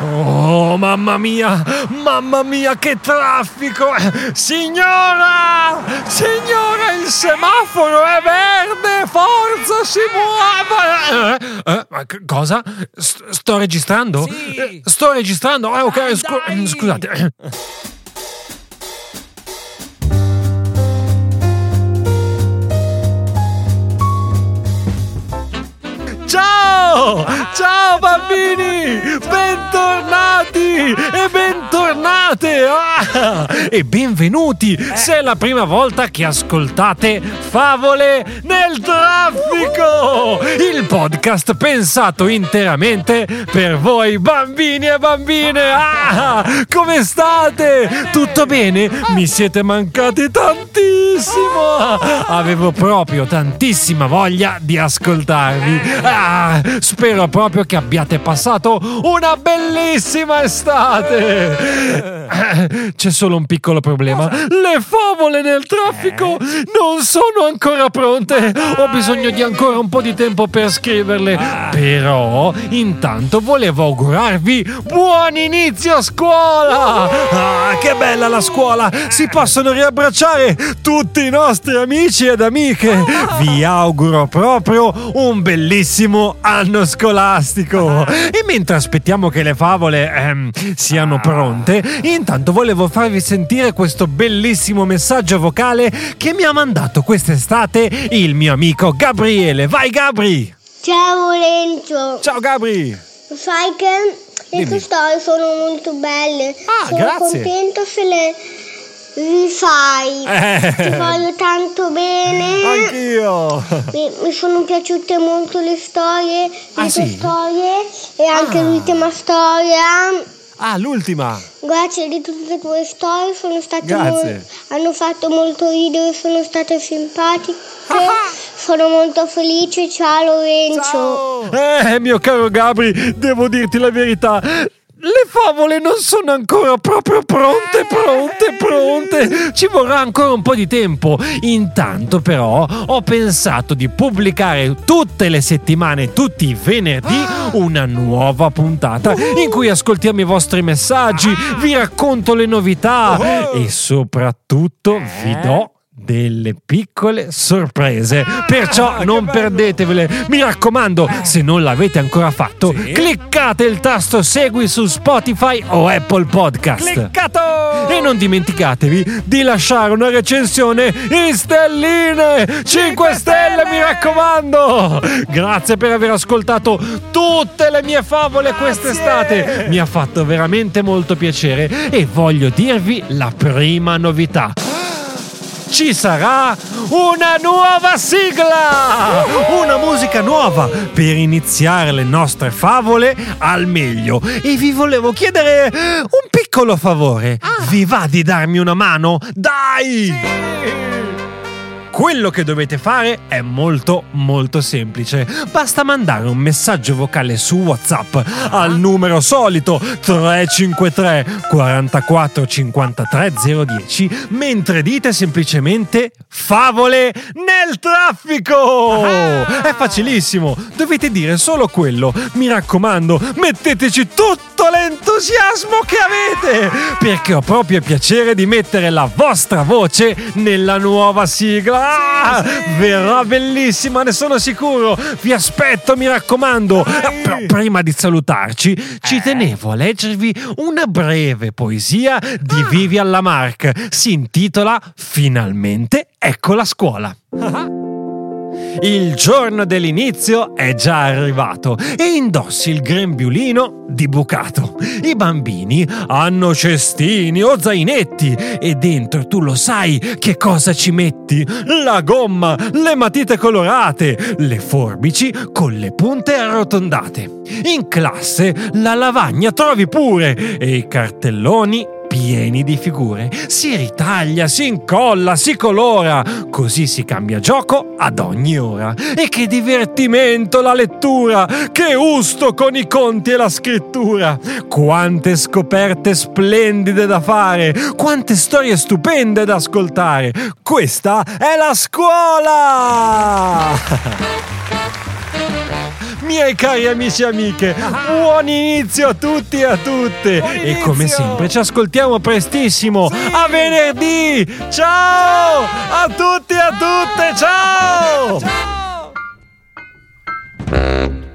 Oh, mamma mia, mamma mia, che traffico! Signora! Signora, il semaforo è verde! Forza, si muova! Eh, eh, cosa? S- sto registrando? Sì. Eh, Sto registrando? Eh, ok, scu- scusate. Ciao! Ciao bambini! Bentornati e bentornate! Ah! E benvenuti se è la prima volta che ascoltate Favole nel traffico! Il podcast pensato interamente per voi bambini e bambine! Ah! Come state? Tutto bene? Mi siete mancati tantissimo! Avevo proprio tantissima voglia di ascoltarvi. Ah, spero proprio che abbiate passato una bellissima estate. Eh, C'è solo un piccolo problema. Le favole nel traffico non sono ancora pronte. Ho bisogno di ancora un po' di tempo per scriverle. Però, intanto volevo augurarvi buon inizio a scuola. Ah, che bella la scuola! Si possono riabbracciare tutti i nostri amici ed amiche. Vi auguro proprio un bellissimo anno scolastico. E mentre aspettiamo che le favole ehm, siano pronte, intanto volevo farvi sentire questo bellissimo messaggio vocale che mi ha mandato quest'estate il mio amico Gabriele. Vai Gabri! Ciao Lorenzo, Ciao Gabri! sai che le tue storie sono molto belle. Ah, sono grazie. contento se le rifai. Eh. Ti voglio tanto bene. Anch'io! Mi, mi sono piaciute molto le storie, Ah, le tue sì? storie e anche Ah. l'ultima storia. Ah, l'ultima! Grazie di tutte le tue storie, sono state Grazie. mol- hanno fatto molto ridere, sono state simpatiche. Ah. sono molto felice, ciao Lorenzo. Eh, mio caro Gabri, devo dirti la verità. Le favole non sono ancora proprio pronte, pronte, pronte. Ci vorrà ancora un po' di tempo. Intanto, però, ho pensato di pubblicare tutte le settimane, tutti i venerdì, una nuova puntata in cui ascoltiamo i vostri messaggi, vi racconto le novità e soprattutto vi do delle piccole sorprese. Perciò non perdetevele. Mi raccomando, se non l'avete ancora fatto, cliccate il tasto segui su Spotify o Apple Podcast. Cliccato! E non dimenticatevi di lasciare una recensione in stelline! 5 stelle, mi raccomando! Grazie per aver ascoltato tutte le mie favole quest'estate. Mi ha fatto veramente molto piacere e voglio dirvi la prima novità. Ci sarà una nuova sigla! Una musica nuova per iniziare le nostre favole al meglio. E vi volevo chiedere un piccolo favore. Vi va di darmi una mano? Dai! Quello che dovete fare è molto molto semplice. Basta mandare un messaggio vocale su WhatsApp al numero solito 353 44 53 010 mentre dite semplicemente favole nel traffico. È facilissimo, dovete dire solo quello. Mi raccomando, metteteci tutto l'entusiasmo che avete perché ho proprio piacere di mettere la vostra voce nella nuova sigla. Ah, Verrà bellissima, ne sono sicuro. Vi aspetto, mi raccomando. Eh, Però prima di salutarci, ci tenevo a leggervi una breve poesia di Vivian Lamarck. Si intitola Finalmente ecco la scuola. Il giorno dell'inizio è già arrivato e indossi il grembiulino di bucato. I bambini hanno cestini o zainetti e dentro tu lo sai che cosa ci metti? La gomma, le matite colorate, le forbici con le punte arrotondate. In classe la lavagna trovi pure e i cartelloni pieni di figure. Si ritaglia, si incolla, si colora, così si cambia gioco ad ogni ora. E che divertimento la lettura! Che gusto con i conti e la scrittura! Quante scoperte splendide da fare! Quante storie stupende da ascoltare! Questa è la scuola! miei cari amici e amiche. Buon inizio a tutti e a tutte. E come sempre ci ascoltiamo prestissimo. Sì. A venerdì. Ciao a tutti e a tutte. Ciao. Ciao.